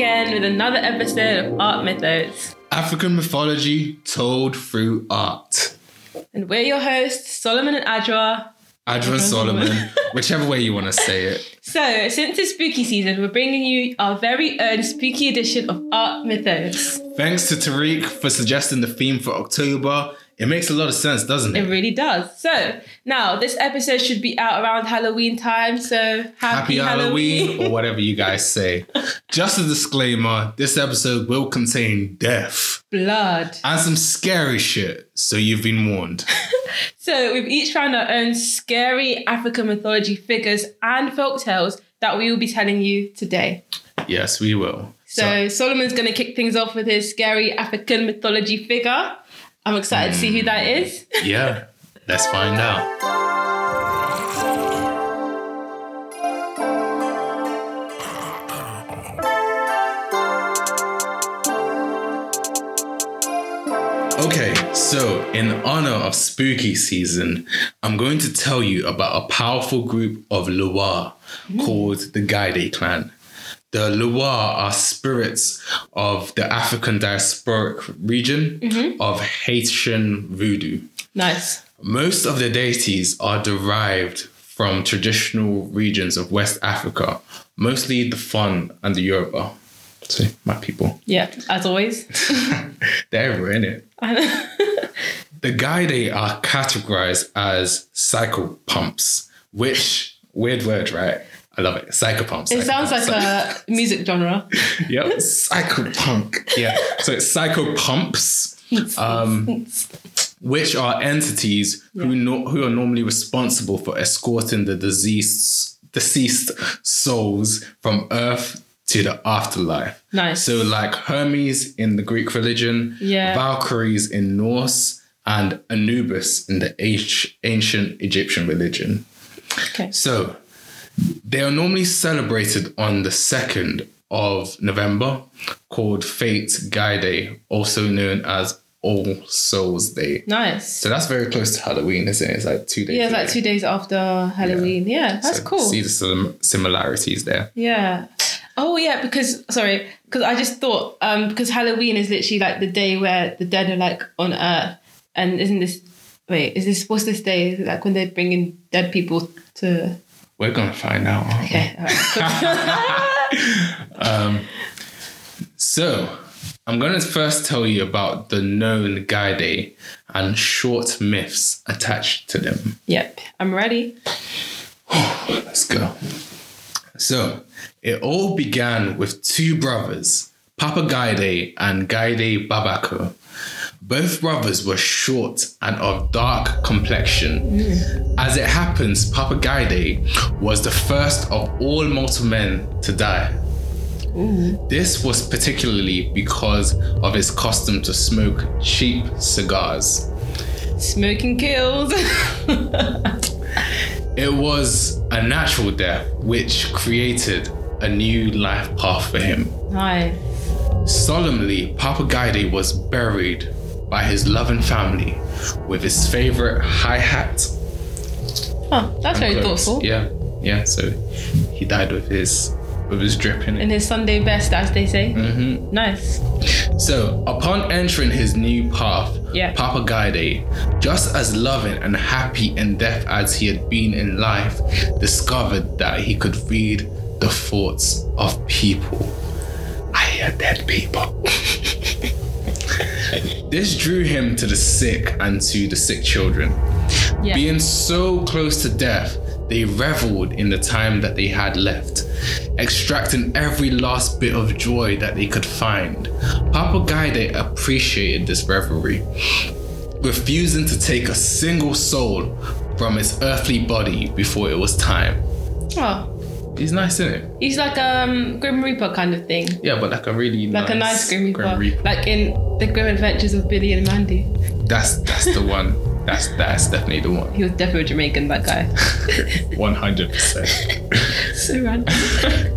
again with another episode of Art Mythos. African mythology told through art. And we're your hosts, Solomon and Adra. Adra Solomon, whichever way you want to say it. So, since it's spooky season, we're bringing you our very own spooky edition of Art Mythos. Thanks to Tariq for suggesting the theme for October. It makes a lot of sense, doesn't It it? really does. So, now this episode should be out around Halloween time. So, happy, Happy Halloween, or whatever you guys say. Just a disclaimer this episode will contain death Blood. and some scary shit, so you've been warned. So, we've each found our own scary African mythology figures and folk tales that we will be telling you today. Yes, we will. So, Solomon's going to kick things off with his scary African mythology figure. I'm excited to see who that is. Mm, yeah, let's find out. Okay, so in honor of spooky season, I'm going to tell you about a powerful group of Loa mm. called the Gaide clan. The Loa are spirits of the African diasporic region mm-hmm. of Haitian voodoo. Nice. Most of the deities are derived from traditional regions of West Africa, mostly the Fon and the Yoruba. So, my people. Yeah, as always. They're everywhere, innit? The Gaide are categorized as psychopomps, which, weird word, right? I love it. Psychopomps. It sounds like a music genre. Yep. Psychopunk. Yeah. So it's psychopomps, um, which are entities who no, who are normally responsible for escorting the deceased deceased souls from Earth to the afterlife. Nice. So like Hermes in the Greek religion, Yeah. Valkyries in Norse, and Anubis in the ancient ancient Egyptian religion. Okay. So they are normally celebrated on the 2nd of November, called Fate Day, also known as All Souls Day. Nice. So that's very close to Halloween, isn't it? It's like two days. Yeah, it's like two days after Halloween. Yeah, that's So cool. See the sim- similarities there. Yeah. Oh yeah, because sorry, because I just thought um because Halloween is literally like the day where the dead are like on Earth, and isn't this wait is this what's this day? Is it like when they're bringing dead people to? We're gonna find out. Okay. Um, so, I'm to first tell you about the known Gaide and short myths attached to them. yep, I'm ready. Let's go. So, it all began with two brothers, Papa Gaide and Gaide Babako. Both brothers were short and of dark complexion. As it happens, Papa Gaide was the first of all mortal men to die. This was particularly because of his custom to smoke cheap cigars. Smoking kills. It was a natural death which created a new life path for him. nice. Solemnly, Papa Gaide was buried by his loving family with his favorite hi hat. Oh, that's very thoughtful. Yeah, yeah. So he died with his with his drip in. In his Sunday best, as they say. Mm-hmm. Nice. So, upon entering his new path, Yeah. Papa Gaide, just as loving and happy in death as he had been in life, discovered that he could read the thoughts of people. I hear dead people. this drew him to the sick and to the sick children. Yeah. Being so close to death, they reveled in the time that they had left, extracting every last bit of joy that they could find. Papa Gaide appreciated this revelry, refusing to take a single soul from its earthly body before it was time. oh, He's nice, isn't it? he's like um Grim Reaper kind of thing. Yeah, but like a really Like nice a nice Grim Reaper. Grim Reaper. Like in The Grim Adventures of Billy and Mandy. That's that's the one. That's that's definitely the one. He was definitely Jamaican, that guy. One hundred percent. so random.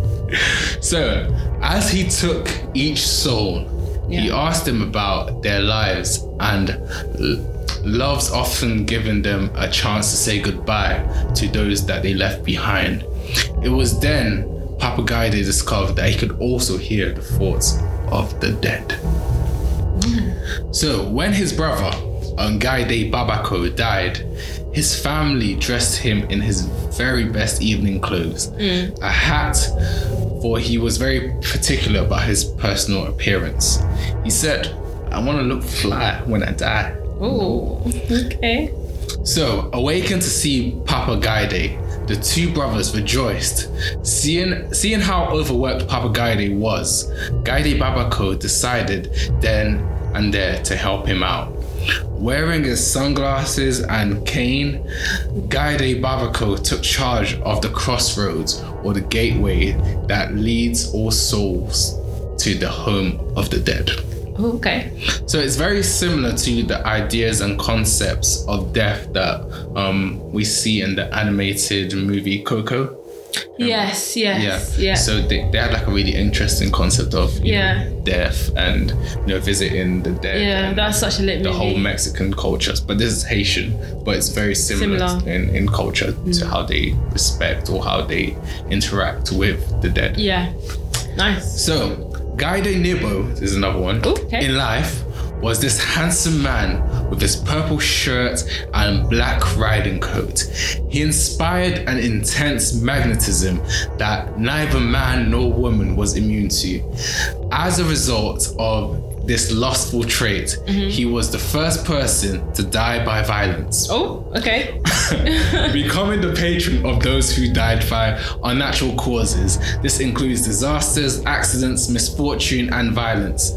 So, as he took each soul, he asked them about their lives and l- love's often given them a chance to say goodbye to those that they left behind. It was then Papa Gaide discovered that he could also hear the thoughts of the dead. So, when his brother, Gaide Babako, died, his family dressed him in his very best evening clothes mm. a hat, for he was very particular about his personal appearance. He said, I want to look fly when I die. Oh, okay. So, awakened to see Papa Gaide, the two brothers rejoiced. Seeing, seeing how overworked Papa Gaide was, Gaide Babako decided then and there to help him out. Wearing his sunglasses and cane, Gaide Babako took charge of the crossroads or the gateway that leads all souls to the home of the dead. Okay. So it's very similar to the ideas and concepts of death that um, we see in the animated movie Coco. Yes, yes, Yeah. yeah. So they, they had like a really interesting concept of Yeah. know, death and you know visiting the dead. yeah, that's such a lit the movie. whole Mexican culture. But this is Haitian, but it's very similar, Similar. Mm. In, in culture to how they respect or how they interact with the dead. yeah. Nice. So, Gaide Nibo is another one. Ooh, okay. In life, was this handsome man with his purple shirt and black riding coat. He inspired an intense magnetism that neither man nor woman was immune to. As a result of this lustful trait, Mm-hmm. he was the first person to die by violence Oh, okay. becoming the patron of those who died by unnatural causes. This includes disasters, accidents, misfortune, and violence.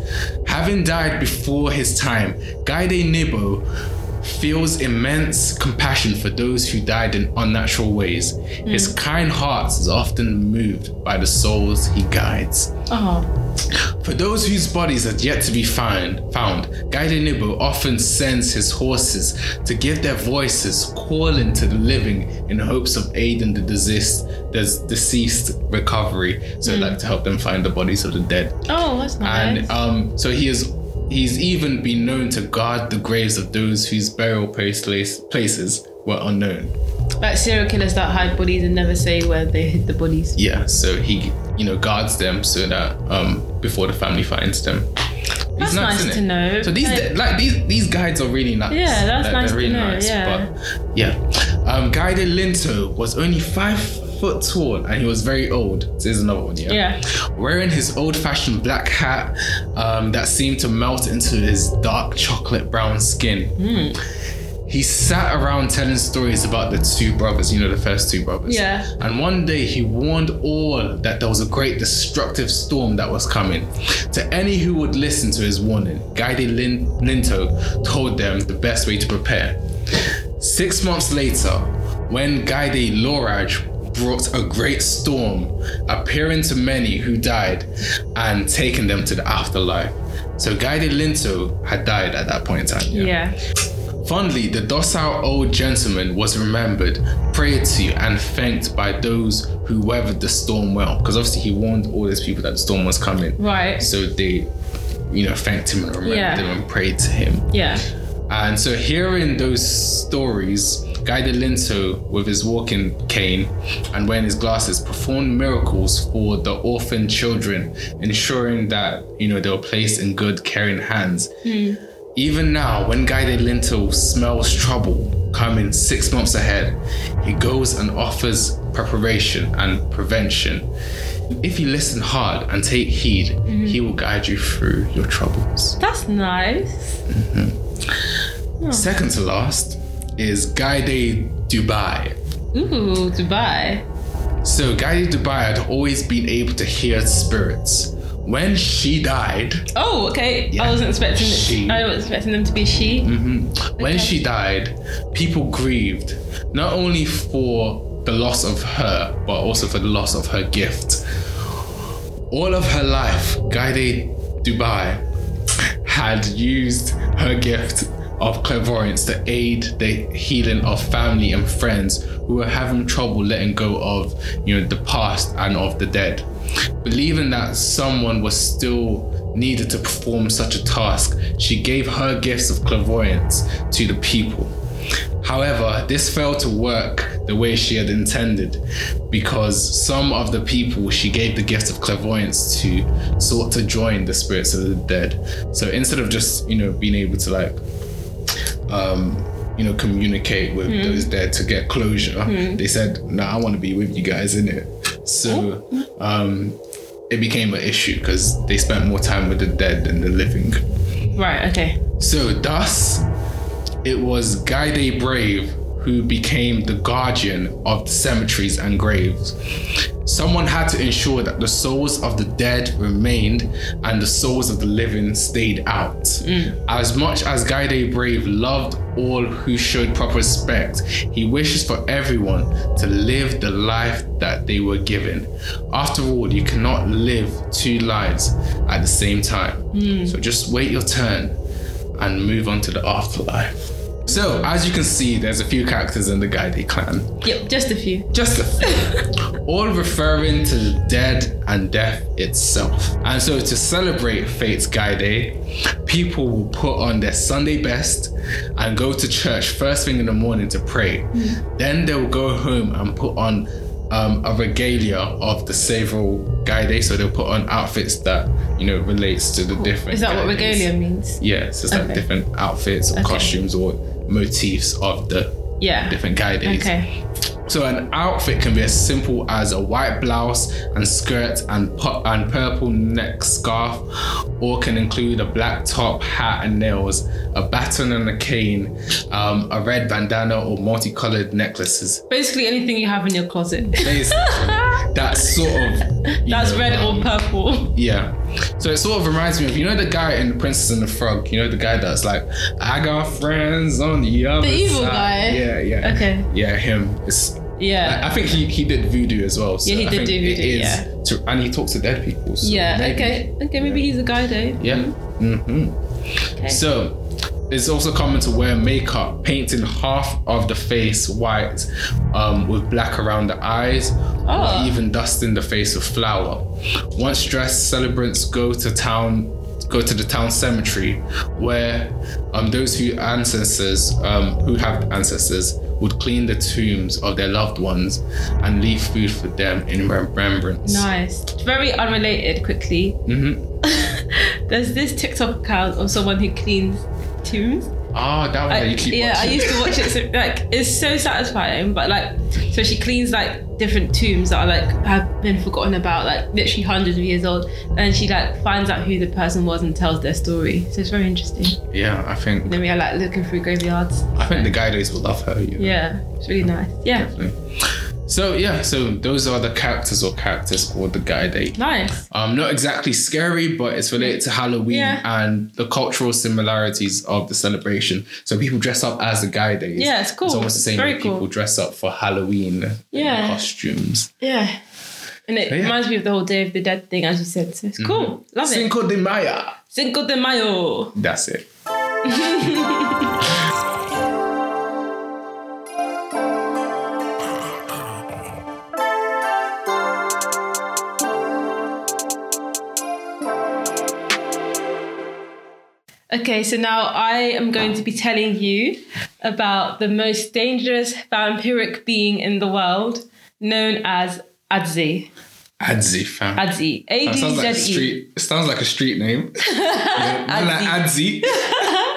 Having died before his time, Gaide Nibo feels immense compassion for those who died in unnatural ways. Mm. His kind heart is often moved by the souls he guides. Oh, For those whose bodies are yet to be found, found, Gaide Nibo often sends his horses to give their voices calling to the living in hopes of aiding the deceased, the deceased recovery, so mm. like to help them find the bodies of the dead. oh, that's nice. And um, so he is. He's even been known to guard the graves of those whose burial place, places were unknown. like serial killers that hide bodies and never say where they hid the bodies. Yeah, so he, you know, guards them so that um, before the family finds them. That's nice isn't to know. So these Like- like these these guides are really nice. Yeah, that's They're- nice they're to really know, nice. yeah. But yeah, um, Gaide Linto was only five foot tall and he was very old. So here's another one. Yeah. Yeah. Wearing his old-fashioned black hat um, that seemed to melt into his dark chocolate brown skin. Hmm. He sat around telling stories about the two brothers, you know, the first two brothers. Yeah. And one day he warned all that there was a great destructive storm that was coming. To any who would listen to his warning, Gaide Lin- Linto told them the best way to prepare. Six months later, when Gaide Loraj brought a great storm, appearing to many who died and taking them to the afterlife. So Gaide Linto had died at that point in time. Yeah. Fondly, the docile old gentleman was remembered, prayed to, and thanked by those who weathered the storm well. Because obviously, he warned all these people that the storm was coming. Right. So they, you know, thanked him and remembered Yeah. him and prayed to him. Yeah. And so, hearing those stories, Gaide Linto, with his walking cane and wearing his glasses, performed miracles for the orphan children, ensuring that you know they were placed in good, caring hands. Hmm. Even now, when Gaide Linto smells trouble coming six months ahead, he goes and offers preparation and prevention. If you listen hard and take heed, mm-hmm. he will guide you through your troubles. That's nice. Mm-hmm. Second to last is Gaide Dubai. Ooh, Dubai. So Gaide Dubai had always been able to hear spirits. When she died, Oh, okay. Yeah. I wasn't expecting She. I was expecting them to be she. Mm-hmm. when Okay. she died, people grieved not only for the loss of her, but also for the loss of her gift. All of her life, Gaide Dubai had used her gift of clairvoyance to aid the healing of family and friends who were having trouble letting go of, you know, the past and of the dead. Believing that someone was still needed to perform such a task, she gave her gifts of clairvoyance to the people. However, this failed to work the way she had intended because some of the people she gave the gift of clairvoyance to sought to join the spirits of the dead. So instead of just, you know, being able to like um you know, communicate with those dead to get closure. They said, "No, I want to be with you guys in it." So, um, it became an issue because they spent more time with the dead than the living. Right. Okay. So thus, it was Guy Brave who became the guardian of the cemeteries and graves. Someone had to ensure that the souls of the dead remained and the souls of the living stayed out. Mm. As much as Guy Brave loved all who showed proper respect, he wishes for everyone to live the life that they were given. After all, you cannot live two lives at the same time. Mm. So just wait your turn and move on to the afterlife. So, as you can see, there's a few characters in the Gaide clan. Yep. Just a few. Just a few. All referring to the dead and death itself. And so, to celebrate Fate's Gaide, people will put on their Sunday best and go to church first thing in the morning to pray. Then they'll go home and put on um, a regalia of the several Gaide. So, they'll put on outfits that, you know, relates to the different Is that what regalia means? Yeah, so it's like different outfits or Okay. costumes or motifs of the Yeah. different Gaides. Okay. So an outfit can be as simple as a white blouse and skirt and pu- and purple neck scarf, or can include a black top, hat and nails, a baton and a cane, um, a red bandana or multicolored necklaces. Basically, anything you have in your closet. Basically, that's sort of That's know, red um, or purple. yeah. So it sort of reminds me of you know the guy in The Princess and the Frog. You know the guy that's like, I got friends on the other The evil side." guy? Yeah, yeah. Okay. Yeah, him. It's Yeah. I think he, he did voodoo as well. So Yeah, he did do voodoo, yeah. to- and he talks to dead people. So yeah. maybe- Okay. Okay. Maybe he's a guy though. Yeah. hmm Okay. So it's also common to wear makeup, painting half of the face white um, with black around the eyes, Oh. or even dusting the face with flour. Once dressed, celebrants go to town. Go to the town cemetery, where um, those who ancestors um, who have ancestors would clean the tombs of their loved ones and leave food for them in remembrance. Nice. Very unrelated. Quickly. hmm There's this TikTok account of someone who cleans tombs. Oh, ah, that one I, that you keep yeah, I used to watch it. So, like, it's so satisfying. But like, so she cleans like different tombs that are like have been forgotten about, like literally hundreds of years old, and she like finds out who the person was and tells their story. So it's very interesting. yeah, I think Then we are like looking through graveyards. I think the guides will love her. You know? Yeah, it's really nice. Yeah, Definitely. So yeah, so those are the characters or characters called the Guy Gaide. nice. Um, not exactly scary, but it's related to Halloween Yeah. and the cultural similarities of the celebration. So people dress up as the Guy Gaides. Yeah, it's cool. It's almost the same way cool. people dress up for Halloween Yeah. costumes. Yeah. And it yeah. reminds me of the whole Day of the Dead thing, as you said. So it's cool. Love it. Cinco de Mayo. Cinco de Mayo. That's it. Okay, so now I am going to be telling you about the most dangerous vampiric being in the world, known as Adzi. Adzi fam. Adzi. A That D sounds like a Z street. It sounds like a street name. yeah, like Adzi.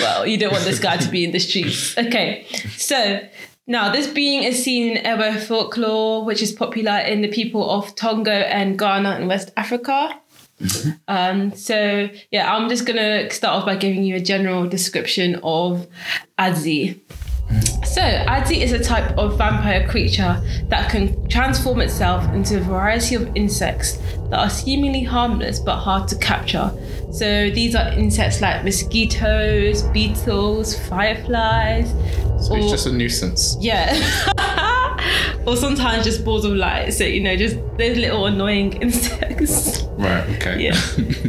Well, you don't want this guy to be in the streets. Okay, so now this being is seen in Ewe folklore, which is popular in the people of Togo and Ghana in West Africa. Um, so yeah, I'm just gonna start off by giving you a general description of Adzi. So, Adzi is a type of vampire creature that can transform itself into a variety of insects that are seemingly harmless but hard to capture. So, these are insects like mosquitoes, beetles, fireflies, So it's just a nuisance. yeah. or sometimes just balls of light. So, you know, just those little annoying insects. Right. Okay. Yeah.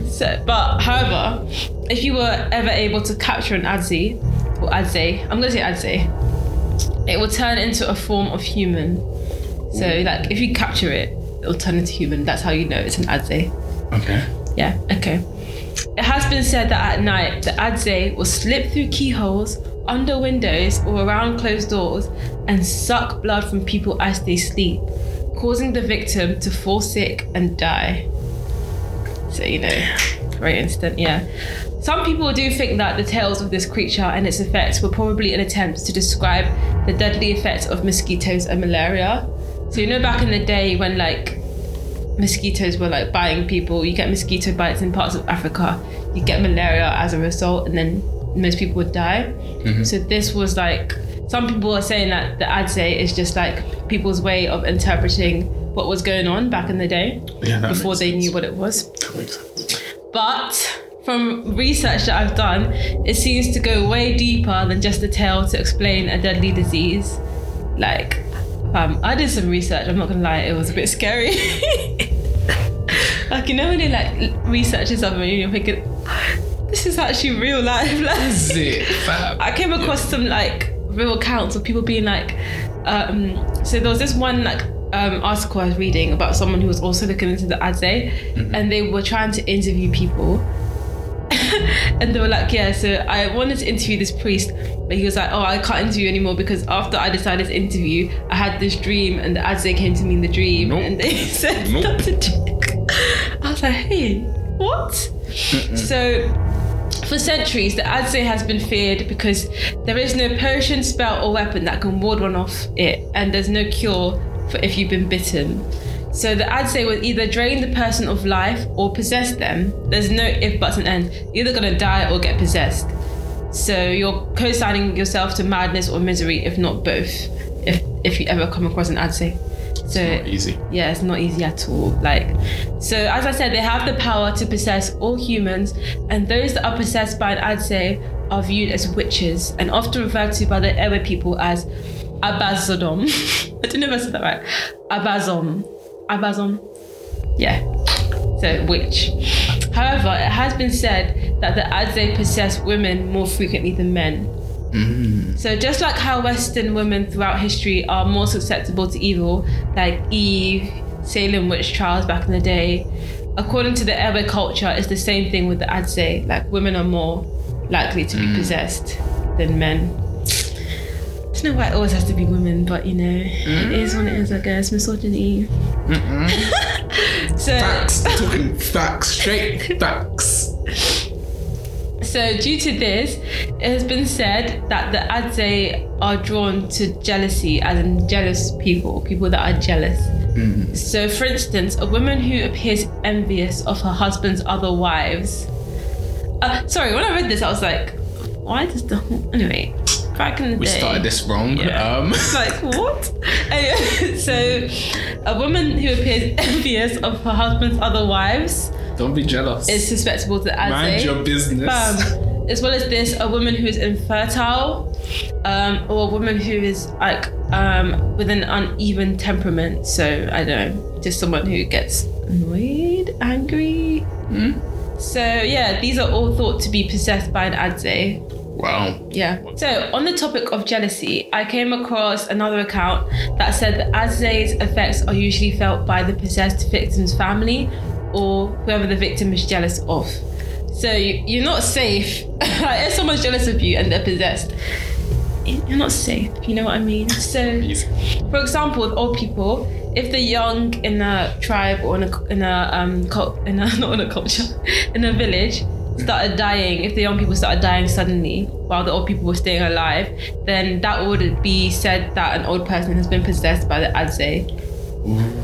So, but however, if you were ever able to capture an Adze, or Adze, I'm gonna say Adze, it will turn into a form of human. So like if you capture it, it'll turn into human. That's how you know it's an Adze. Okay. Yeah, okay. It has been said that at night the Adze will slip through keyholes, under windows, or around closed doors and suck blood from people as they sleep, causing the victim to fall sick and die. So, you know, very instant, yeah. Some people do think that the tales of this creature and its effects were probably an attempt to describe the deadly effects of mosquitoes and malaria. So, you know, back in the day when, like, mosquitoes were like biting people. You get mosquito bites in parts of Africa. You get malaria as a result, and then most people would die. Mm-hmm. So this was like some people are saying that the Adze is just like people's way of interpreting what was going on back in the day Yeah, before they sense. knew what it was. That makes sense. But from research that I've done, it seems to go way deeper than just a tale to explain a deadly disease. Like, um, I did some research. I'm not gonna lie, it was a bit scary. like you know when you like researching something and you're thinking, this is actually real life. Like, Is it fab? I came across some like real accounts of people being like, um, so there was this one like um, article I was reading about someone who was also looking into the Adze, and they were trying to interview people. and they were like, yeah, so I wanted to interview this priest, but he was like, oh, I can't interview anymore because after I decided to interview, I had this dream, and the Adze came to me in the dream, Nope. and they said Nope. not to check. I was like, hey, what? So for centuries, the Adze has been feared because there is no potion, spell, or weapon that can ward one off it, and there's no cure for if you've been bitten. So the Adze will either drain the person of life or possess them. There's no if, buts, and end. You're either gonna die or get possessed. So you're co-signing yourself to madness or misery, if not both. If if you ever come across an Adze. So Not easy. yeah, it's not easy at all. Like, so as I said, they have the power to possess all humans, and those that are possessed by an Adze are viewed as witches and often referred to by the Ewe people as Abazodom. I don't know if I said that right. Abazom. Abazom. Yeah. So witch. However, it has been said that the Adze possess women more frequently than men. Mm. So just like how Western women throughout history are more susceptible to evil, like Eve, Salem witch trials back in the day, according to the Ewe culture, it's the same thing with the Adze. Like women are more likely to be mm. possessed than men. I don't know why it always has to be women, but you know, it is what it is, I guess. Misogyny. so Facts. Talking facts. Straight facts. So, due to this, it has been said that the Adze are drawn to jealousy, as in jealous people, people that are jealous. So, for instance, a woman who appears envious of her husband's other wives. Uh, sorry, when I read this, I was like, why does the. Anyway, back in the We day. started this wrong. Yeah. Um, like what? Anyway, so a woman who appears envious of her husband's other wives don't be jealous. is susceptible to Adze. Mind your business. Um, as well as this, a woman who is infertile, um, or a woman who is like um, with an uneven temperament. So I don't know, just someone who gets annoyed, angry. So yeah, these are all thought to be possessed by an Adze. Wow. Yeah. So, on the topic of jealousy, I came across another account that said that Adze's effects are usually felt by the possessed victim's family or whoever the victim is jealous of. So, you, you're not safe. if someone's jealous of you and they're possessed, you're not safe. You know what I mean? So, for example, with old people, if the young in a tribe or in a in a um cult, in a not in a culture, in a village started dying, if the young people started dying suddenly while the old people were staying alive, then that would be said that an old person has been possessed by the Adze.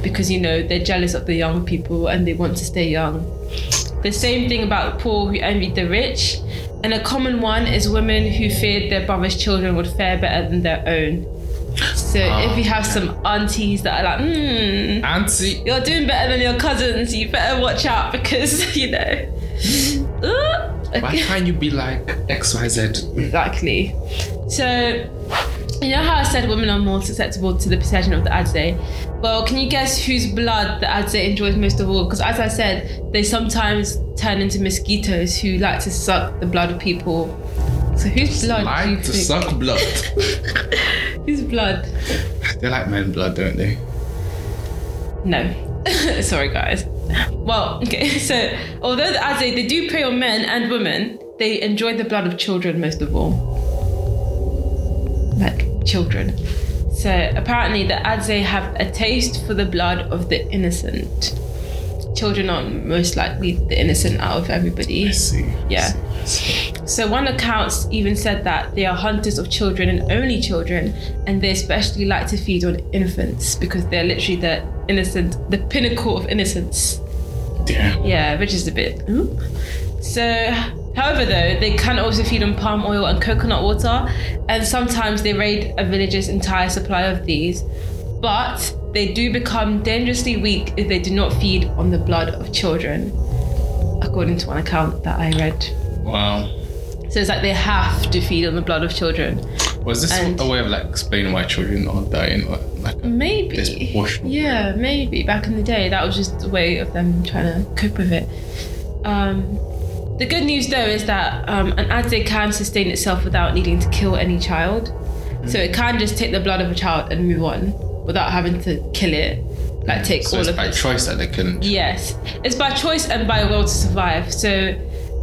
Because you know they're jealous of the young people and they want to stay young. The same thing about the poor who envied the rich. And a common one is women who feared their brother's children would fare better than their own. So if you have some aunties that are like, hmm, Auntie. you're doing better than your cousins, you better watch out because, you know. Uh, Why can't you be like XYZ? Exactly. So You know how I said women are more susceptible to the possession of the Adze? Well, can you guess whose blood the Adze enjoys most of all? Because as I said, they sometimes turn into mosquitoes who like to suck the blood of people. So whose blood do you Like to think? suck blood. Whose blood? they like men blood, don't they? No. Sorry, guys. Well, okay, so although the Adze, they do prey on men and women, they enjoy the blood of children most of all. Like children. So apparently the Adze have a taste for the blood of the innocent. Children are most likely the innocent out of everybody. I see. Yeah. I see. So one accounts even said that they are hunters of children and only children, and they especially like to feed on infants because they're literally the innocent, the pinnacle of innocence. Yeah. Yeah, which is a bit. hmm. So, however, though they can also feed on palm oil and coconut water, and sometimes they raid a village's entire supply of these. But they do become dangerously weak if they do not feed on the blood of children, according to one account that I read. Wow. So it's like they have to feed on the blood of children. Was this And- a way of like explaining why children are dying? Or, like Maybe. Yeah, maybe. Back in the day, that was just a way of them trying to cope with it. Um, the good news, though, is that um, an Adze can sustain itself without needing to kill any child. So it can just take the blood of a child and move on without having to kill it. Like take So all it's of by it. choice that they can. Yes, it's by choice and by will to survive. So,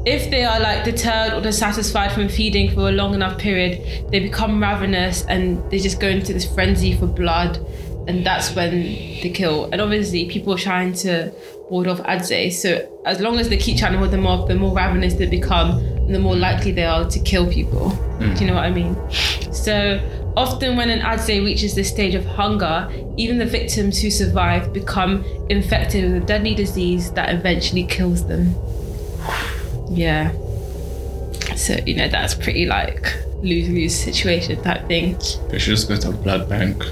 if they are like deterred or dissatisfied from feeding for a long enough period, they become ravenous and they just go into this frenzy for blood, and that's when they kill. And obviously, people are trying to ward off Adze. So, as long as they keep trying to ward them off, the more ravenous they become, and the more likely they are to kill people. Do hmm. you know what I mean? So, often when an Adze reaches this stage of hunger, even the victims who survive become infected with a deadly disease that eventually kills them. Yeah. So, you know, that's pretty like lose lose situation type thing. They should just go to a blood bank.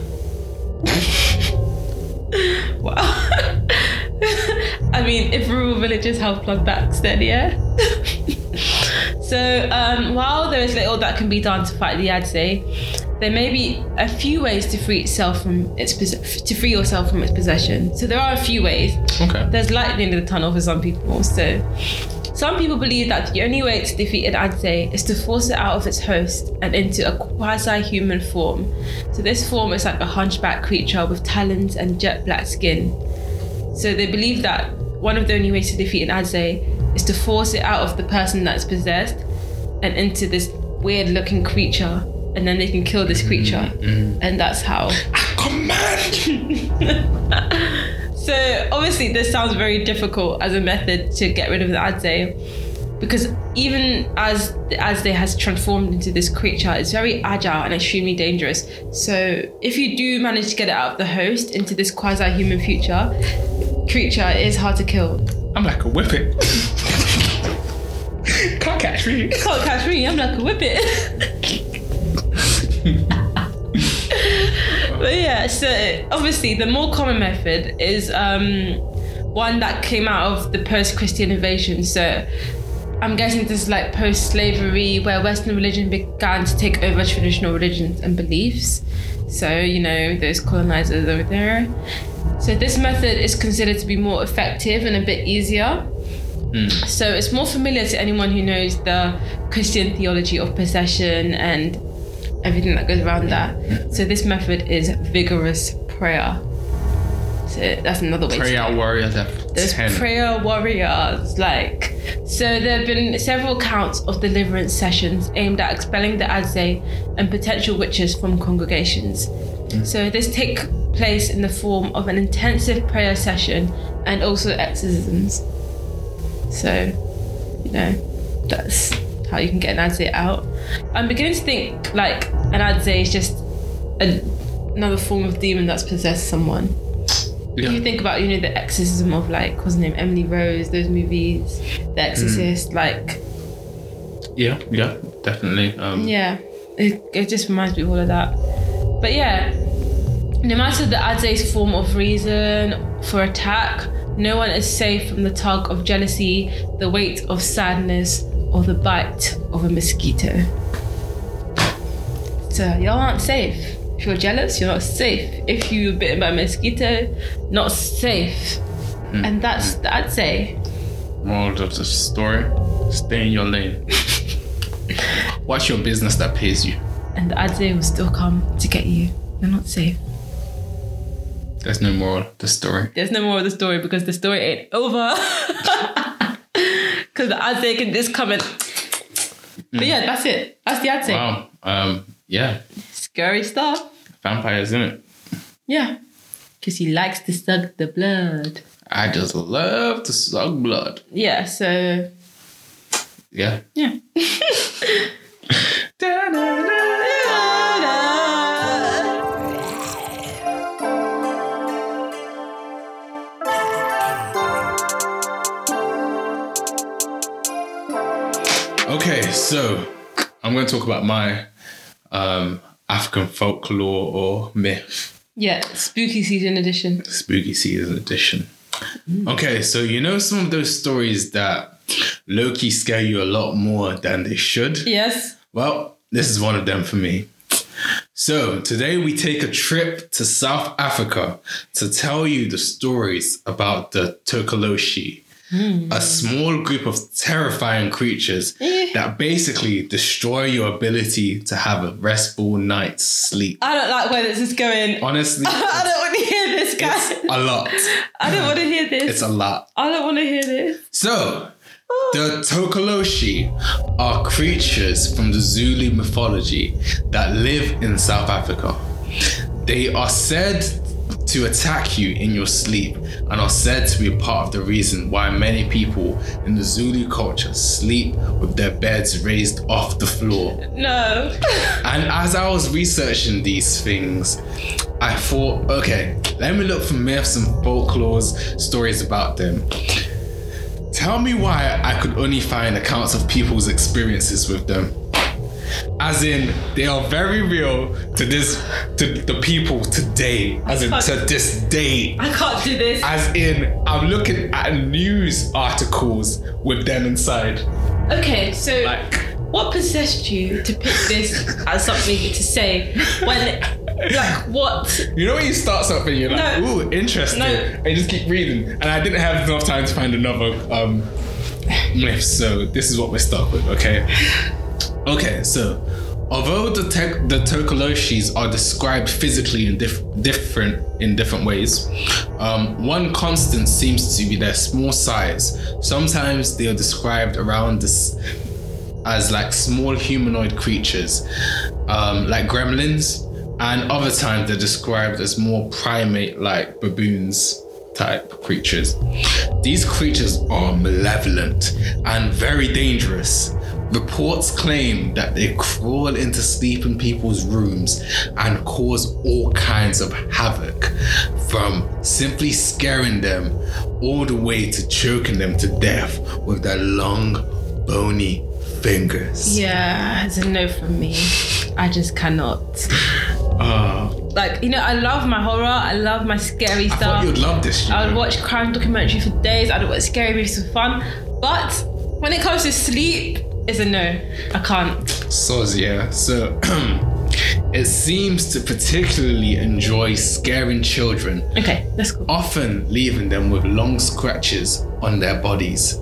Wow. I mean, if rural villages have blood banks, then yeah. so, um, while there is little that can be done to fight the Adze, there may be a few ways to free itself from its pos- to free yourself from its possession. So there are a few ways. Okay. There's light at the end of the tunnel for some people. So some people believe that the only way to defeat an Adze is to force it out of its host and into a quasi-human form. So this form is like a hunchback creature with talons and jet black skin. So they believe that one of the only ways to defeat an Adze is to force it out of the person that's possessed and into this weird-looking creature, and then they can kill this creature, mm, mm. and that's how. I Command. So obviously, this sounds very difficult as a method to get rid of the Adze, because even as the Adze has transformed into this creature, it's very agile and extremely dangerous. So if you do manage to get it out of the host into this quasi-human future creature, it is hard to kill. I'm like a whippet. Can't catch me. Can't catch me. I'm like a whippet. but yeah, so obviously the more common method is um, one that came out of the post-Christian invasion. So I'm guessing this is like post-slavery, where Western religion began to take over traditional religions and beliefs. So you know those colonizers over there. So this method is considered to be more effective and a bit easier. So it's more familiar to anyone who knows the Christian theology of possession and everything that goes around that. So this method is vigorous prayer. So that's another way. Pray to out warrior left. there's 10. prayer warriors, like. So there have been several counts of deliverance sessions aimed at expelling the Adze and potential witches from congregations. Mm. So this take place in the form of an intensive prayer session and also exorcisms. So, you know, that's how you can get an Adze out. I'm beginning to think like an Adze is just a, another form of demon that's possessed someone. If you think about, you know, the exorcism of like, what's her name, Emily Rose, those movies, The Exorcist, like, yeah, yeah, definitely. Um, yeah, it, it just reminds me of all of that. But yeah, no matter the Adze's form of reason for attack, no one is safe from the tug of jealousy, the weight of sadness, or the bite of a mosquito. So y'all aren't safe. If you're jealous, you're not safe. If you're bitten by a mosquito, not safe. Hmm. And that's I'd say. Moral of the story: Stay in your lane. Watch your business that pays you. And the Adzay will still come to get you. You're not safe. There's no moral of the story. There's no more of the story because the story ain't over. Because the can just come and. But yeah, that's it. That's the Adzay. Wow. Um. Yeah. Scary stuff. Vampires, in it. Yeah. Because he likes to suck the blood. I just love to suck blood. Yeah, so. Yeah. Yeah. so I'm going to talk about my um, African folklore or myth, Yeah, spooky season edition. spooky season edition. Okay, so you know some of those stories that Loki scare you a lot more than they should? Yes. Well, this is one of them for me. So, today we take a trip to South Africa to tell you the stories about the Tokoloshi, a small group of terrifying creatures Eh. that basically destroy your ability to have a restful night's sleep. I don't like where this is going. Honestly, I don't want to hear this, guys. it's a lot. I don't want to hear this. It's a lot. I don't want to hear this. So, the Tokoloshi are creatures from the Zulu mythology that live in South Africa. They are said to attack you in your sleep and are said to be a part of the reason why many people in the Zulu culture sleep with their beds raised off the floor. No. And as I was researching these things, I thought, okay, let me look for myths and folklores, stories about them. Tell me why I could only find accounts of people's experiences with them. As in, they are very real to this, to the people today. As in, to this day. I can't do this. As in, I'm looking at news articles with them inside. Okay, so Like, what possessed you to pick this as something to say when, like, what? You know when you start something, you're like, No. ooh, interesting. No. And you just keep reading. And I didn't have enough time to find another um, myth, so this is what we're stuck with, okay? Okay, so although the tech, the Tokoloshis are described physically in diff- different in different ways, um, one constant seems to be their small size. Sometimes they are described around this as like small humanoid creatures, um, like gremlins, and other times they're described as more primate-like baboons type creatures. These creatures are malevolent and very dangerous. Reports claim that they crawl into sleeping people's rooms and cause all kinds of havoc, from simply scaring them all the way to choking them to death with their long, bony fingers. Yeah, it's a no from me. I just cannot. Ah, Like, you know, I love my horror. I love my scary I stuff. thought you'd love this. you I would know. watch crime documentary for days. I'd watch scary movies for fun. But when it comes to sleep, it's a no. I can't. Soz, yeah. So it seems to particularly enjoy scaring children, Okay, that's cool. often leaving them with long scratches on their bodies.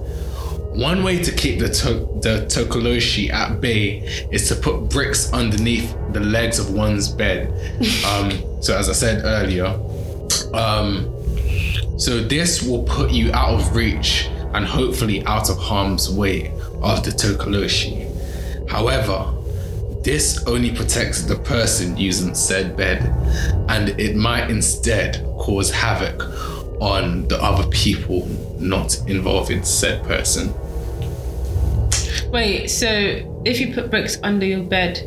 One way to keep the, to- the Tokoloshi at bay is to put bricks underneath the legs of one's bed. Um, so, as I said earlier, um, so this will put you out of reach and hopefully out of harm's way of the Tokoloshi. However, this only protects the person using said bed, and it might instead cause havoc on the other people not involving said person. Wait, so if you put bricks under your bed,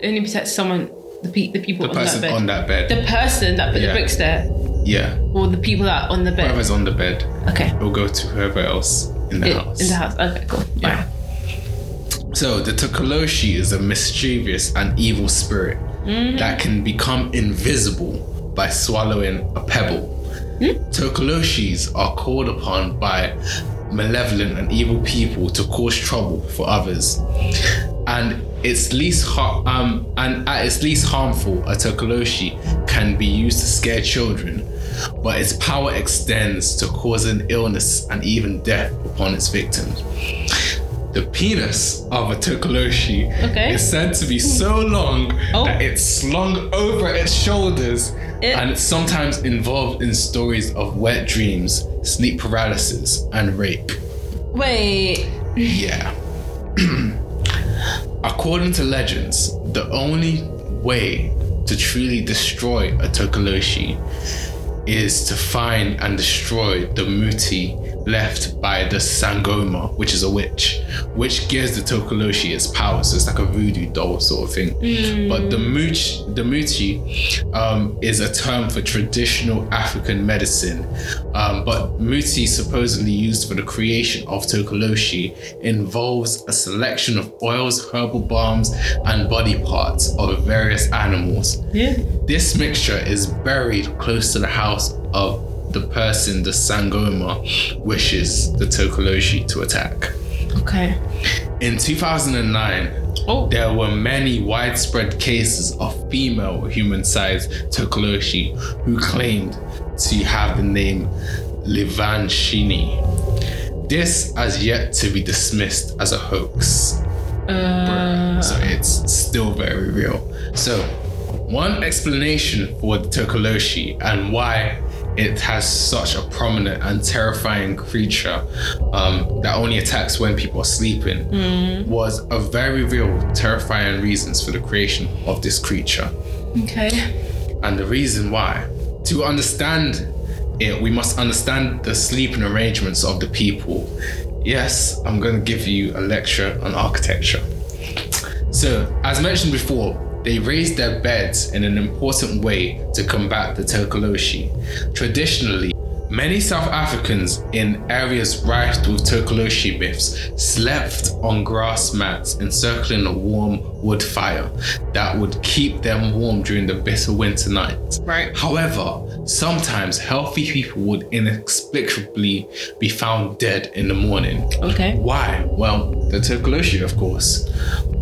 it only protects someone, the, pe- the people The on that person bed. on that bed. the person that put Yeah. the bricks there, yeah. or the people that are on the bed. Whoever's on the bed Okay. will go to whoever else in the It- house. In the house. Okay, cool. Yeah. So the Tokoloshi is a mischievous and evil spirit that can become invisible by swallowing a pebble. Tokoloshis are called upon by malevolent and evil people to cause trouble for others. and its least har- um, and at its least harmful, a tokoloshi can be used to scare children, but its power extends to causing illness and even death upon its victims. The penis of a tokoloshi Okay. is said to be so long Oh. that it's slung over its shoulders, Eh. and it's sometimes involved in stories of wet dreams, sleep paralysis, and rape. Wait. Yeah. According to legends, the only way to truly destroy a Tokoloshi is to find and destroy the muti left by the Sangoma, which is a witch, which gives the Tokoloshi its power. So it's like a voodoo doll sort of thing. But the much the muti um, is a term for traditional African medicine. Um, but muti, supposedly used for the creation of Tokoloshi, involves a selection of oils, herbal balms, and body parts of various animals. Yeah. This mixture is buried close to the house of the person the Sangoma wishes the Tokoloshi to attack. Okay. In 2009, Oh. there were many widespread cases of female human sized Tokoloshi who claimed to have the name Livanshini. This has yet to be dismissed as a hoax. Uh, So it's still very real. So, one explanation for the Tokoloshi and why it has such a prominent and terrifying creature um, that only attacks when people are sleeping was a very real, terrifying reasons for the creation of this creature. okay. And the reason why, to understand it, we must understand the sleeping arrangements of the people. Yes, I'm going to give you a lecture on architecture. So, as mentioned before, they raised their beds in an important way to combat the Tokoloshi. Traditionally, many South Africans in areas rife with Tokoloshi myths slept on grass mats encircling a warm wood fire that would keep them warm during the bitter winter nights. Right. However, sometimes healthy people would inexplicably be found dead in the morning. Okay. Why? Well, the Tokoloshi, of course.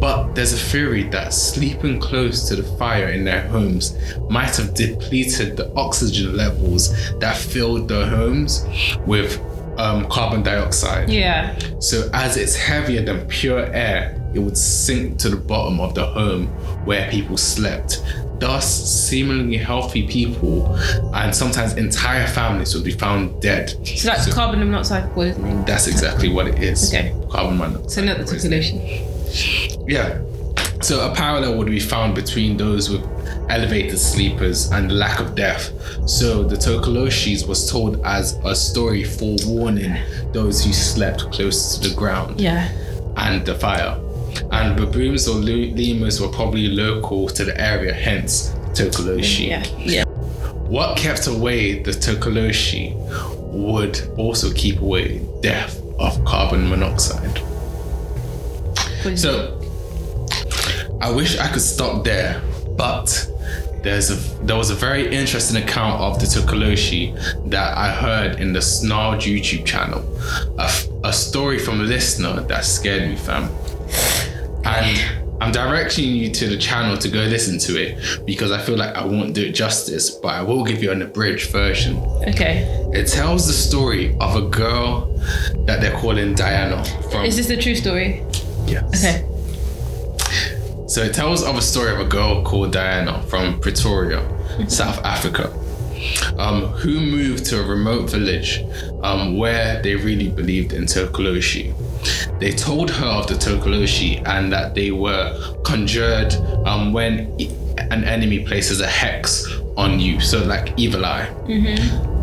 But there's a theory that sleeping close to the fire in their homes might have depleted the oxygen levels that filled their homes with um, carbon dioxide. Yeah. So, as it's heavier than pure air, it would sink to the bottom of the home where people slept. Thus, seemingly healthy people and sometimes entire families would be found dead. So that's carbon monoxide poisoning. That's exactly what it is. Okay. Carbon monoxide. So not the poisoning. Yeah. So a parallel would be found between those with elevated sleepers and the lack of death. So the Tokoloshis was told as a story forewarning those who slept close to the ground Yeah. and the fire. And baboons or lemurs were probably local to the area, hence Tokoloshi. Yeah. Yeah. What kept away the Tokoloshi would also keep away death of carbon monoxide. So I wish I could stop there, but there's a there was a very interesting account of the Tokoloshi that I heard in the Snarled YouTube channel. A, a story from a listener that scared me, fam. And I'm directing you to the channel to go listen to it because I feel like I won't do it justice, but I will give you an abridged version. okay. It tells the story of a girl that they're calling Diana from Is this the true story? Yes. Okay. So it tells of a story of a girl called Diana from Pretoria, South Africa, um, who moved to a remote village um, where they really believed in Tokoloshi. They told her of the Tokoloshi and that they were conjured um, when an enemy places a hex on you, so like evil eye.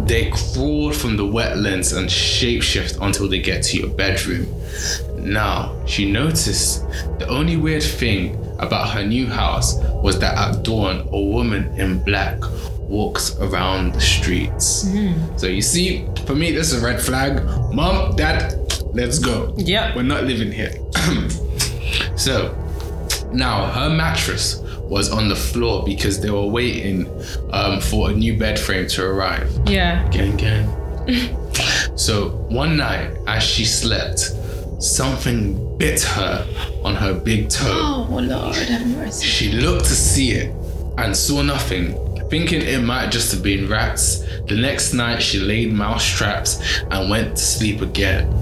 They crawl from the wetlands and shapeshift until they get to your bedroom. Now, she noticed the only weird thing about her new house was that at dawn, a woman in black walks around the streets. So, you see, for me, this is a red flag. Mom, dad, let's go. Yeah. We're not living here. so, now her mattress was on the floor because they were waiting um, for a new bed frame to arrive. Yeah. Gang, gang. so one night, as she slept, something bit her on her big toe. Oh Lord, have mercy. She looked to see it and saw nothing. Thinking it might just have been rats, the next night she laid mouse traps and went to sleep again.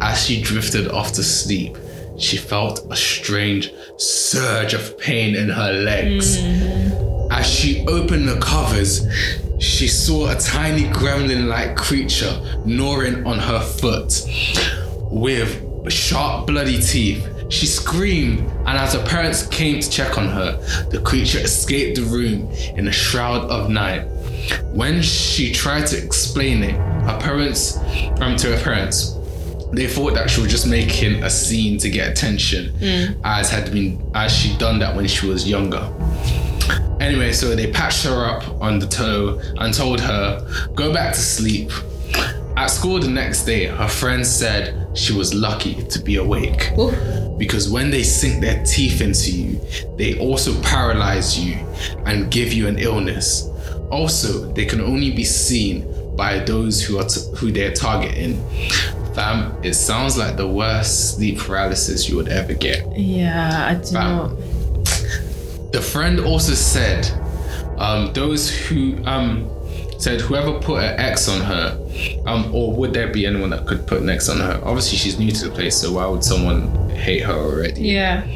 As she drifted off to sleep, she felt a strange surge of pain in her legs. Mm. As she opened the covers, she saw a tiny gremlin like creature gnawing on her foot with sharp, bloody teeth. She screamed, and as her parents came to check on her, the creature escaped the room in a shroud of night. When she tried to explain it, her parents, um, to her parents, they thought that she was just making a scene to get attention, as had been as she'd done that when she was younger. Anyway, so they patched her up on the toe and told her, go back to sleep. At school the next day, her friends said she was lucky to be awake Oof. because when they sink their teeth into you, they also paralyze you and give you an illness. Also, they can only be seen by those who are t- who they're targeting. Fam, it sounds like the worst sleep paralysis you would ever get. Yeah, I do Fam. not. The friend also said, um, those who um said whoever put an X on her, um, or would there be anyone that could put next on her? Obviously, she's new to the place, so why would someone hate her already? Yeah.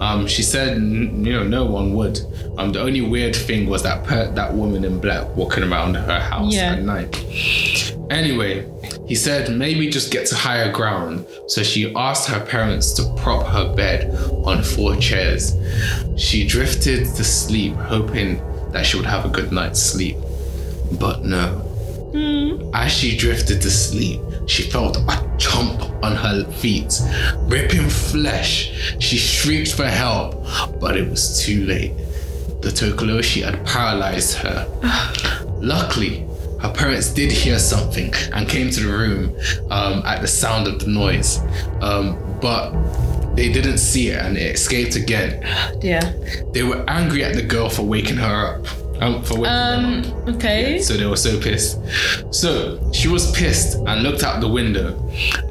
Um, she said, you know, no one would. Um, the only weird thing was that per- that woman in black walking around her house Yeah. at night. Anyway, he said maybe just get to higher ground. So she asked her parents to prop her bed on four chairs. She drifted to sleep, hoping that she would have a good night's sleep. But no. As she drifted to sleep, she felt a chomp on her feet, ripping flesh. She shrieked for help, but it was too late. The Tokoloshi had paralyzed her. Luckily, her parents did hear something and came to the room um, at the sound of the noise, um, but they didn't see it and it escaped again. Yeah. They were angry at the girl for waking her up. Um, for waking them up. Um. Okay. So they were so pissed. So she was pissed and looked out the window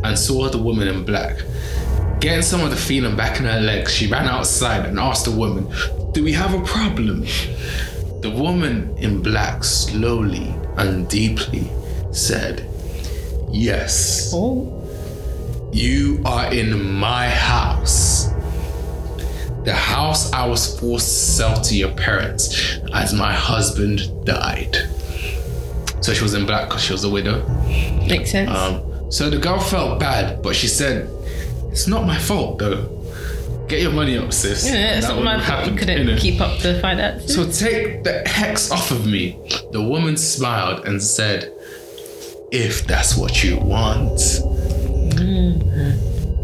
and saw the woman in black. Getting some of the feeling back in her legs, she ran outside and asked the woman, Do we have a problem? The woman in black slowly and deeply said, Yes, Oh. you are in my house. The house I was forced to sell to your parents as my husband died. So she was in black because she was a widow. Makes sense. Um, so the girl felt bad, but she said, It's not my fault though. Get your money up, sis. yeah, it's not my fault. You couldn't keep up the finances. So take the hex off of me. The woman smiled and said, If that's what you want.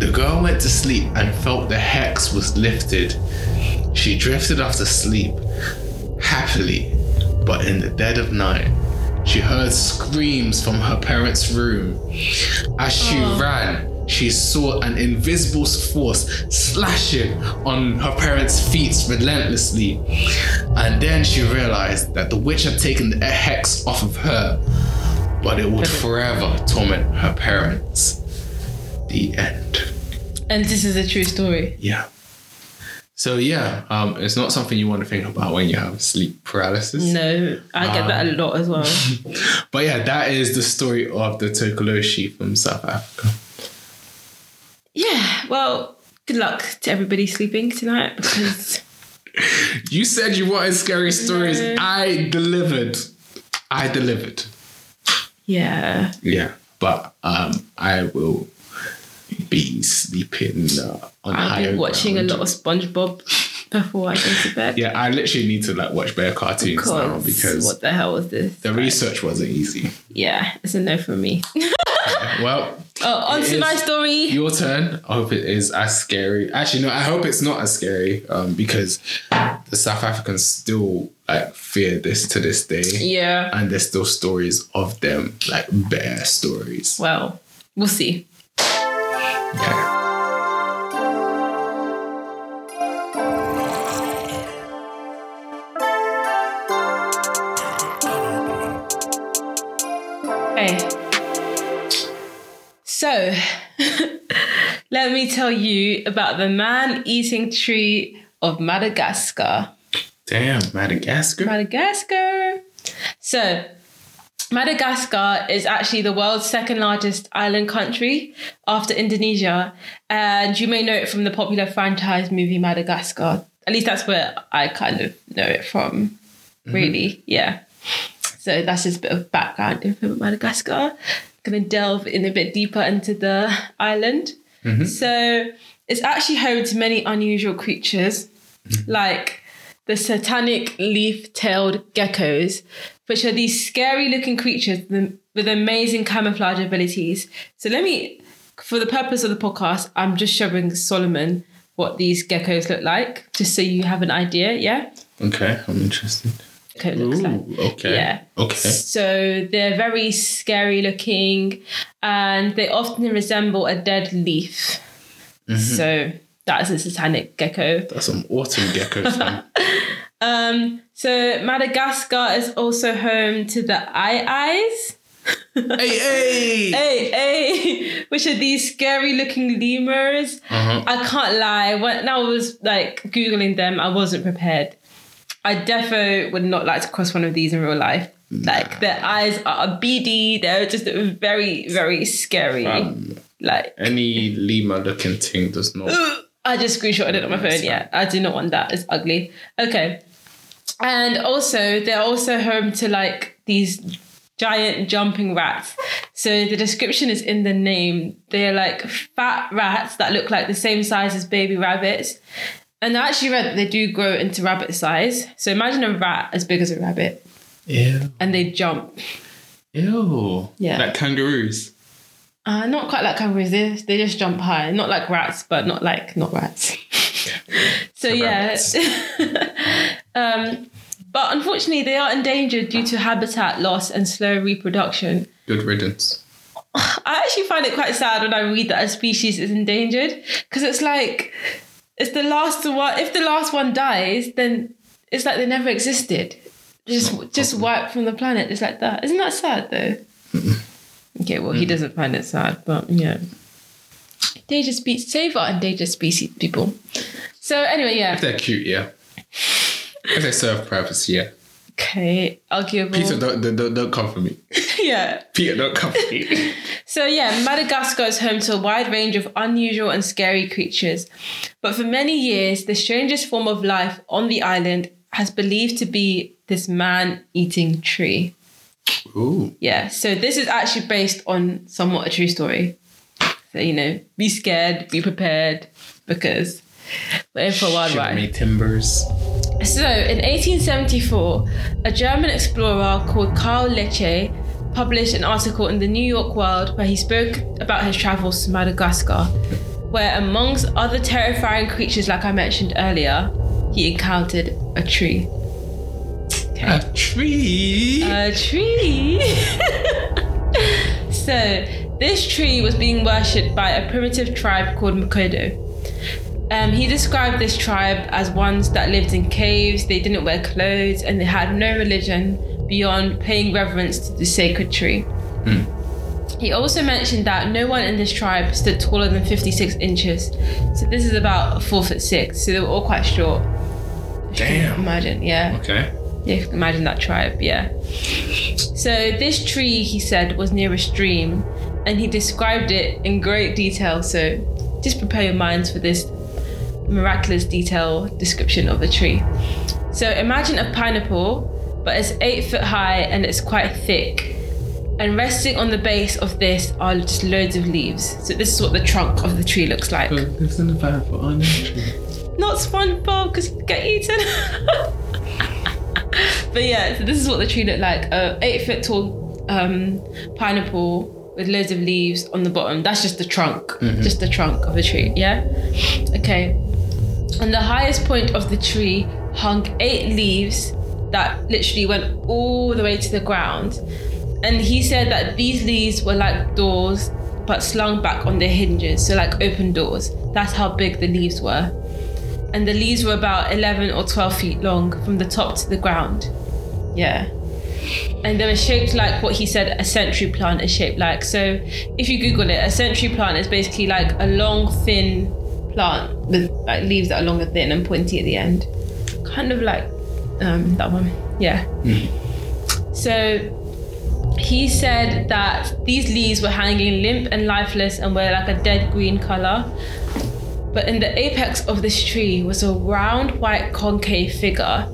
The girl went to sleep and felt the hex was lifted. She drifted off to sleep happily, but in the dead of night, she heard screams from her parents' room. As she ran, she saw an invisible force slashing on her parents' feet relentlessly. And then she realized that the witch had taken the hex off of her, but it would forever torment her parents. The end. And this is a true story. Yeah. So yeah, um, it's not something you want to think about when you have sleep paralysis. No, I get that a lot as well. But yeah, that is the story of the Tokoloshi from South Africa. yeah. Well, good luck to everybody sleeping tonight because You said you wanted scary stories. No. I delivered. I delivered. yeah. Yeah, but um, I will be sleeping uh, on I'll higher be watching ground. a lot of SpongeBob before I go to bed. Yeah, I literally need to like watch bear cartoons now Because because what the hell was this? the research wasn't easy. Yeah, it's a no for me. Well, Oh, on to my story. Your turn. I hope it is as scary. Actually, no. I hope it's not as scary. Um, because the South Africans still like fear this to this day, Yeah. and there's still stories of them, like bear stories. Well, we'll see. Okay. So, let me tell you about the man eating tree of Madagascar. Damn, Madagascar. Madagascar. So, Madagascar is actually the world's second largest island country after Indonesia. And you may know it from the popular franchise movie Madagascar. At least that's where I kind of know it from, mm-hmm. really. Yeah. So that's just a bit of background info about Madagascar. Gonna delve in a bit deeper into the island. Mm-hmm. So it's actually home to many unusual creatures, mm-hmm. like the satanic leaf-tailed geckos, which are these scary-looking creatures with with amazing camouflage abilities. So let me, for the purpose of the podcast, I'm just showing Solomon what these geckos look like, just so you have an idea. Yeah, Okay, I'm interested. gecko looks like. Okay. Yeah. Okay. So they're very scary looking and they often resemble a dead leaf. So that's a satanic gecko. That's some autumn gecko. man. Um, so Madagascar is also home to the aye-ayes. hey, hey. Hey, hey, which are these scary looking lemurs. Uh-huh. I can't lie. When I was like Googling them, I wasn't prepared. I defo would not like to cross one of these in real life. Like their eyes are beady. They're just very, very scary. Um, like any lemur looking thing does not. I just screenshotted it on my phone. Yeah, I do not want that. It's ugly. Okay. And also, they're also home to like these giant jumping rats. So the description is in the name. They're like fat rats that look like the same size as baby rabbits. And I actually read that they do grow into rabbit size. So imagine a rat as big as a rabbit Ew. and they jump. Ew. Yeah. Like kangaroos. Uh, not quite like kangaroos. They, they just jump high. Not like rats, but not like not rats. so yeah. um, but unfortunately, they are endangered due to habitat loss and slow reproduction. Good riddance. I actually find it quite sad when I read that a species is endangered because it's like it's the last one. If the last one dies, then it's like they never existed. Just just wiped from the planet, just like that. Isn't that sad though? Okay, well he doesn't find it sad, but yeah. Endangered species, save our endangered species, people. So anyway, yeah. If they're cute, yeah. They serve purpose, yeah. Okay, arguable. Peter, don't, don't, don't- don't come for me. yeah. Peter, don't come for me. So, yeah, Madagascar is home to a wide range of unusual and scary creatures. But for many years, the strangest form of life on the island has believed to be this man eating tree. Ooh. Yeah, so this is actually based on somewhat a true story. So, you know, be scared, be prepared, because we're in for a wild Shiver ride. me timbers. So, in 1874, a German explorer called Karl Leche published an article in the New York World where he spoke about his travels to Madagascar, where, amongst other terrifying creatures, like I mentioned earlier, he encountered a tree. A tree. A tree! so, this tree was being worshipped by a primitive tribe called Mkodo. Um, he described this tribe as ones that lived in caves, they didn't wear clothes, and they had no religion beyond paying reverence to the sacred tree. He also mentioned that no one in this tribe stood taller than 56 inches. So this is about four foot six. So they were all quite short. Damn. Imagine, yeah. Okay. Yeah, you can imagine that tribe, yeah. So this tree, he said, was near a stream, and he described it in great detail. So just prepare your minds for this miraculous detail description of a tree. So imagine a pineapple, but it's eight foot high and it's quite thick. And resting on the base of this are just loads of leaves. So this is what the trunk of the tree looks like. Lives in the pineapple on the tree. Not SpongeBob because you get eaten. but yeah, so this is what the tree looked like: a eight foot tall um, pineapple with loads of leaves on the bottom. That's just the trunk, just the trunk of the tree. Yeah. Okay. On the highest point of the tree hung eight leaves that literally went all the way to the ground. And he said that these leaves were like doors, but slung back on their hinges, so like open doors. That's how big the leaves were and the leaves were about 11 or 12 feet long from the top to the ground. Yeah. and they were shaped like what he said a century plant is shaped like. So if you Google it, a century plant is basically like a long, thin plant with like leaves that are long and thin and pointy at the end, kind of like um, that one. Yeah. So he said that these leaves were hanging limp and lifeless and were like a dead green color. But in the apex of this tree was a round white concave figure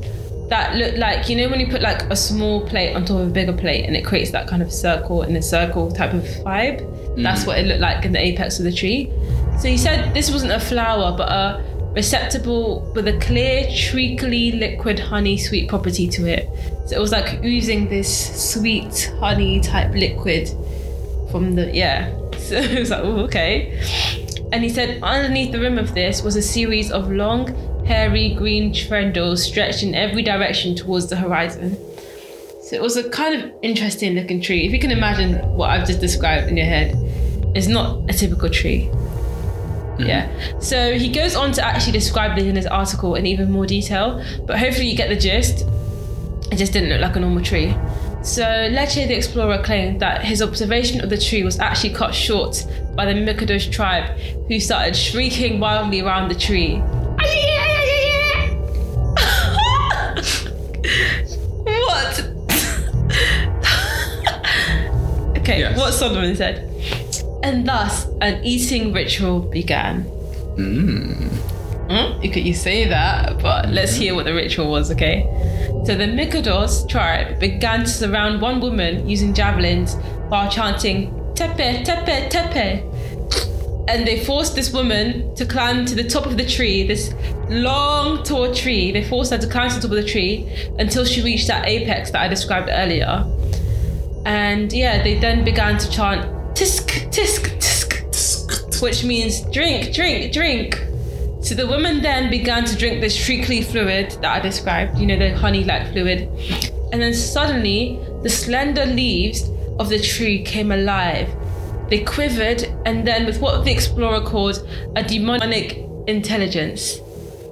that looked like you know when you put like a small plate on top of a bigger plate and it creates that kind of circle in a circle type of vibe. That's what it looked like in the apex of the tree. So he said this wasn't a flower but a receptacle with a clear, treacly liquid honey sweet property to it. So it was like oozing this sweet honey type liquid from the yeah. So it was like, oh, okay. And he said underneath the rim of this was a series of long, hairy green tendrils stretched in every direction towards the horizon. So it was a kind of interesting looking tree. If you can imagine what I've just described in your head, it's not a typical tree. Mm-hmm. Yeah. So he goes on to actually describe this in his article in even more detail, but hopefully you get the gist. It just didn't look like a normal tree. So Leche the explorer claimed that his observation of the tree was actually cut short by the Mkodos tribe, who started shrieking wildly around the tree. what? okay, Yes. what Solomon said. And thus, an eating ritual began. Mm, you could you say that, but let's hear what the ritual was, okay? So the Mkodos tribe began to surround one woman using javelins while chanting Tepe, Tepe, Tepe. And they forced this woman to climb to the top of the tree, this long, tall tree. They forced her to climb to the top of the tree until she reached that apex that I described earlier. And yeah, they then began to chant tisk, tisk, tisk, which means drink, drink, drink. So the woman then began to drink this treacly fluid that I described, you know, the honey like fluid. And then suddenly, the slender leaves of the tree came alive. They quivered, and then, with what the explorer called a demonic intelligence,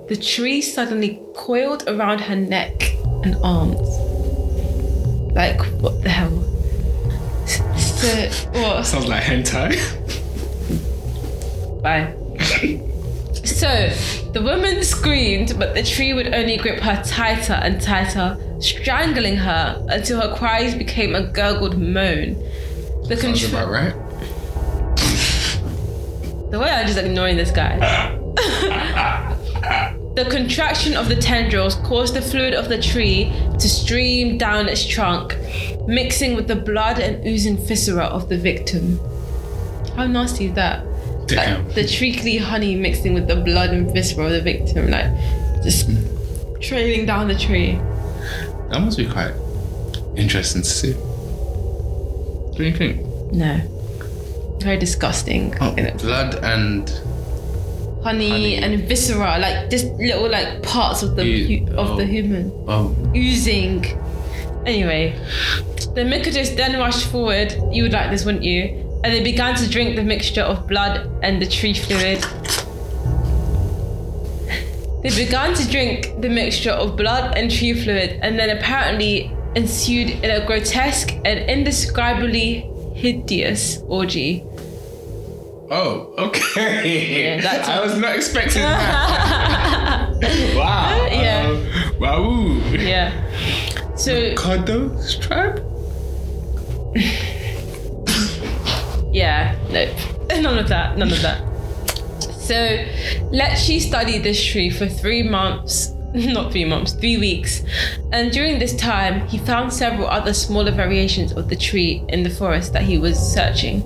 the tree suddenly coiled around her neck and arms. Like, what the hell? So, what? Sounds like hentai. Bye. so the woman screamed, but the tree would only grip her tighter and tighter, strangling her until her cries became a gurgled moan. The, Sounds contr- about right. the way I'm just ignoring this guy. the contraction of the tendrils caused the fluid of the tree to stream down its trunk, mixing with the blood and oozing viscera of the victim. How nasty is that? Damn. Like, the treacly honey mixing with the blood and viscera of the victim, like just hmm. trailing down the tree. That must be quite interesting to see. What do you think? No. Very disgusting. Oh, blood and honey, honey. and viscera, like just little like parts of the Ew. of the Oh. human oh, oozing. Anyway, the Mkodos then rushed forward. You would like this, wouldn't you? And they began to drink the mixture of blood and the tree fluid. They began to drink the mixture of blood and tree fluid, and then apparently ensued in a grotesque and indescribably hideous orgy. oh, okay. Yeah, I was not expecting that. wow. Yeah. Um, wow. Yeah. So Kodos tribe? Yeah, no, none of that, none of that. So, Leche studied this tree for three months, not three months, three weeks. And during this time, he found several other smaller variations of the tree in the forest that he was searching.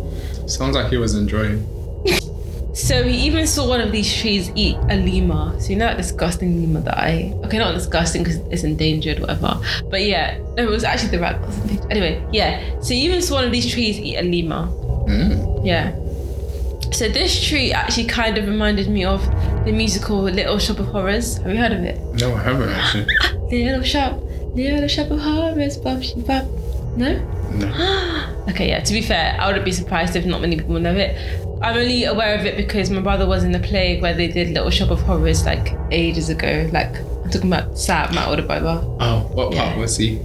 Sounds like he was enjoying. So, he even saw one of these trees eat a lemur. So, you know that disgusting lemur that I. Okay, not disgusting because it's endangered, whatever. But yeah, no, it was actually the rat that was endangered. Anyway, yeah. So, he even saw one of these trees eat a lemur. Mm. Yeah. So this tree actually kind of reminded me of the musical Little Shop of Horrors. Have you heard of it? No, I haven't actually. Little shop, little shop of horrors, bop bop. No? No. Okay, yeah. To be fair, I wouldn't be surprised if not many people know it. I'm only aware of it because my brother was in the play where they did Little Shop of Horrors like ages ago. Like I'm talking about Sam, my older brother. Oh, what part Yeah. was he?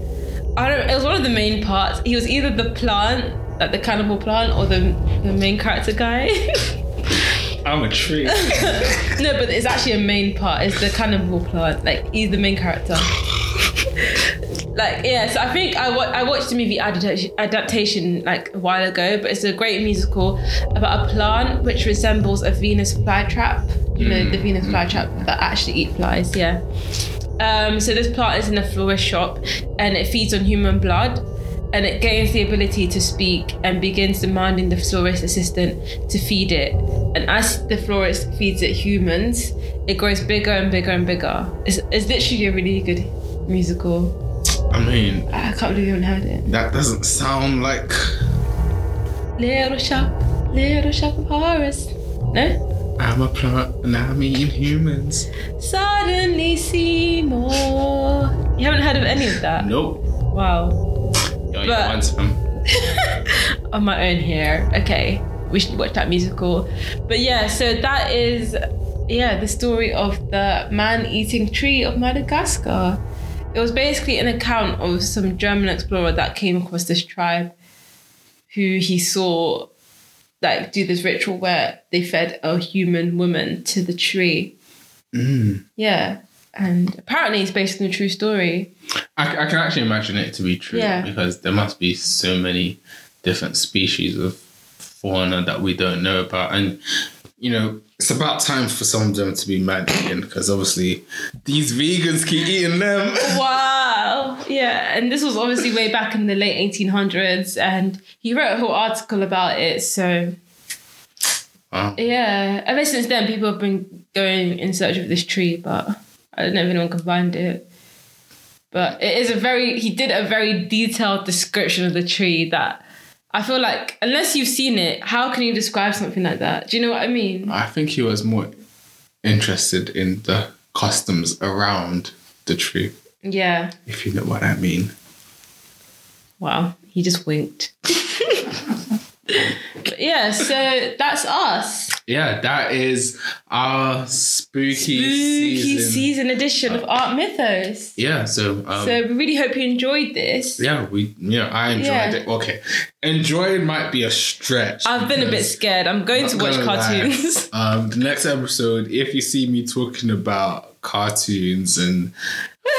I don't. It was one of the main parts. He was either the plant, like the cannibal plant, or the the main character guy. I'm a tree. no, but it's actually a main part. It's the cannibal plant. Like he's the main character. like yeah, so I think I wa- I watched the movie adaptation, adaptation like a while ago, but it's a great musical about a plant which resembles a Venus flytrap. You know the Venus flytrap that actually eat flies. Yeah. Um, so this plant is in a florist shop, and it feeds on human blood, and it gains the ability to speak and begins demanding the florist assistant to feed it. And as the florist feeds it humans, it grows bigger and bigger and bigger. It's, it's literally a really good musical. I mean, I can't believe you haven't heard it. that doesn't sound like. Little shop, little shop of horrors. No? I'm a plant and I'm eating humans. Suddenly see more. You haven't heard of any of that? Nope. Wow. But- on my own here. Okay, we should watch that musical. But yeah, so that is yeah the story of the man-eating tree of Madagascar. It was basically an account of some German explorer that came across this tribe, who he saw like do this ritual where they fed a human woman to the tree. Mm. Yeah. And apparently it's based on a true story. I, I can actually imagine it to be true Yeah. because there must be so many different species of fauna that we don't know about. And, you know, it's about time for some of them to be man eaten because obviously these vegans keep eating them. Wow. Yeah. And this was obviously way back in the late 1800s. And he wrote a whole article about it. So, Wow. yeah. Ever since then, people have been going in search of this tree, but I don't know if anyone can find it. But it is a very, he did a very detailed description of the tree that I feel like, unless you've seen it, how can you describe something like that? Do you know what I mean? I think he was more interested in the customs around the tree, Yeah. if you know what I mean. Wow, he just winked. yeah, so that's us. Yeah, that is our spooky, Spooky season. season, edition of Art Mythos. Yeah, so um, So we really hope you enjoyed this. yeah, we yeah I enjoyed Yeah. it. Okay, enjoyed might be a stretch. I've been a bit scared. I'm going to watch lie. cartoons. Um, the next episode, if you see me talking about cartoons and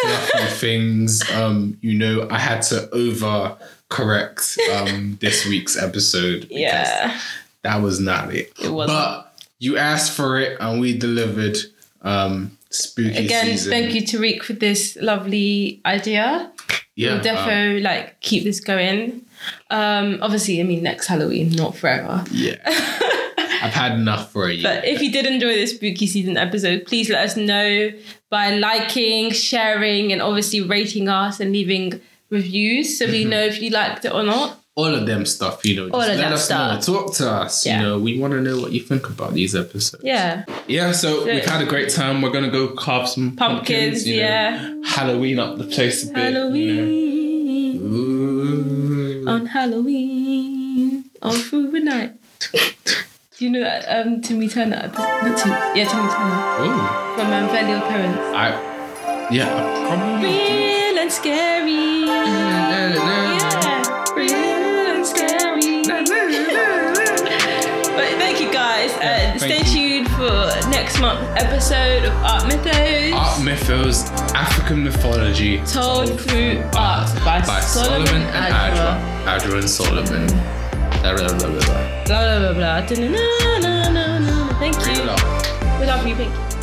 fluffy things, um, you know I had to over correct um this week's episode. yeah. That was not it. It wasn't. But you asked for it and we delivered. Um, spooky season. Again, season. thank you Tariq for this lovely idea. Yeah, we'll um, defo like keep this going. Um, obviously, I mean next Halloween, not forever. yeah. I've had enough for a year. But if you did enjoy this spooky season episode, please let us know by liking, sharing, and obviously rating us and leaving reviews so we Mm-hmm. know if you liked it or not. All of them stuff, you know. Just All of let that us stuff. know. Talk to us. Yeah. You know, we want to know what you think about these episodes. Yeah. Yeah, so So- we've had a great time. We're gonna go carve some pumpkins. Pumpkins, you know, yeah. Halloween up the place a bit. Halloween. You know. Ooh. On Halloween. On the night. Do you know that um, Timmy Turner? Not Timmy. Yeah, Timmy Turner. Oh, From um, Fairly Odd Parents. I. Yeah, I probably. do. Real and scary. Month's episode of Art Mythos. Art Mythos, African mythology, Told through art by, by Solomon, Solomon and Adra. Adra. Adra and Solomon. Blah, blah, blah, blah, blah. Blah blah blah blah. Thank you. We love you. You.